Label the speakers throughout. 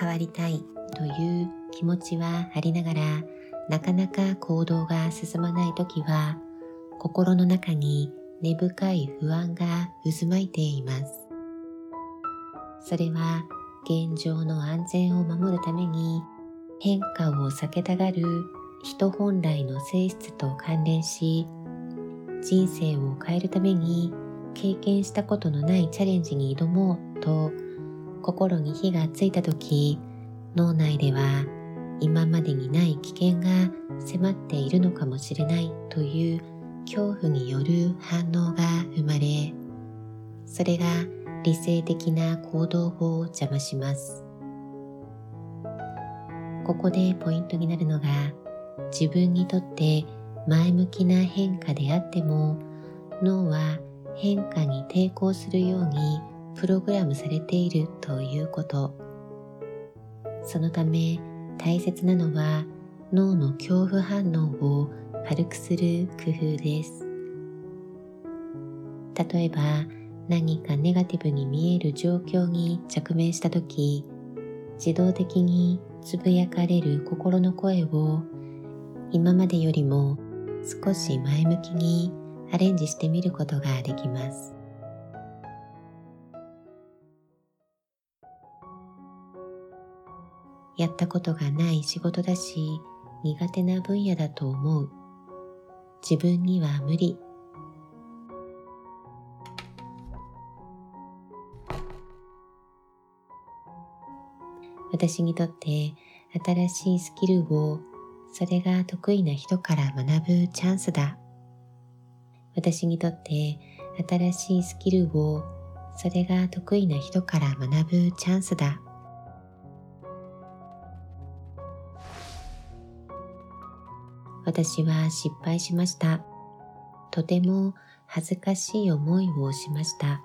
Speaker 1: 変わりたいという気持ちはありながらなかなか行動が進まない時は心の中に根深い不安が渦巻いています。それは現状の安全を守るために変化を避けたがる人本来の性質と関連し人生を変えるために経験したことのないチャレンジに挑もうと心に火がついた時脳内では今までにない危険が迫っているのかもしれないという恐怖による反応が生まれそれが理性的な行動法を邪魔します。ここでポイントになるのが自分にとって前向きな変化であっても脳は変化に抵抗するようにプログラムされているということそのため大切なのは脳の恐怖反応を軽くする工夫です例えば何かネガティブに見える状況に直面した時自動的につぶやかれる心の声を今までよりも少し前向きにアレンジしてみることができます。やったことがない仕事だし苦手な分野だと思う。自分には無理。私にとって新しいスキルをそれが得意な人から学ぶチャンスだ。私にとって新しいスキルをそれが得意な人から学ぶチャンスだ。私は失敗しました。とても恥ずかしい思いをしました。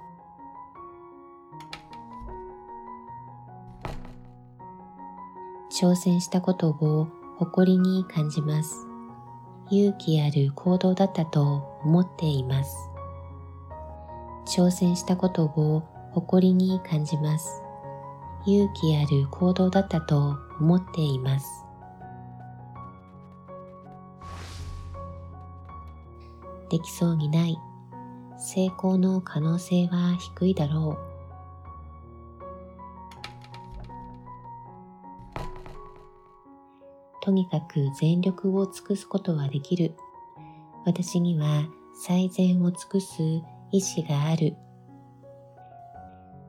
Speaker 1: 挑戦したことを誇りに感じます。勇気ある行動だったと思っています。挑戦したことを誇りに感じます。勇気ある行動だったと思っています。できそうにない。成功の可能性は低いだろう。とにかく全力を尽くすことはできる。私には最善を尽くす意志がある。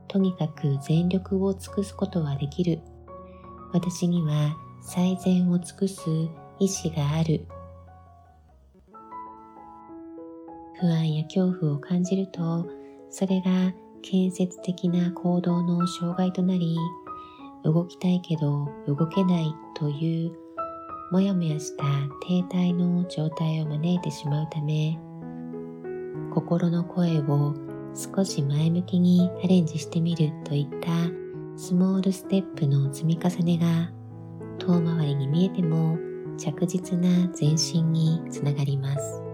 Speaker 1: とにかく全力を尽くすことはできる。私には最善を尽くす意志がある。不安や恐怖を感じると、それが建設的な行動の障害となり、動きたいけど動けないというもやもやした停滞の状態を招いてしまうため心の声を少し前向きにアレンジしてみるといったスモールステップの積み重ねが遠回りに見えても着実な前進につながります。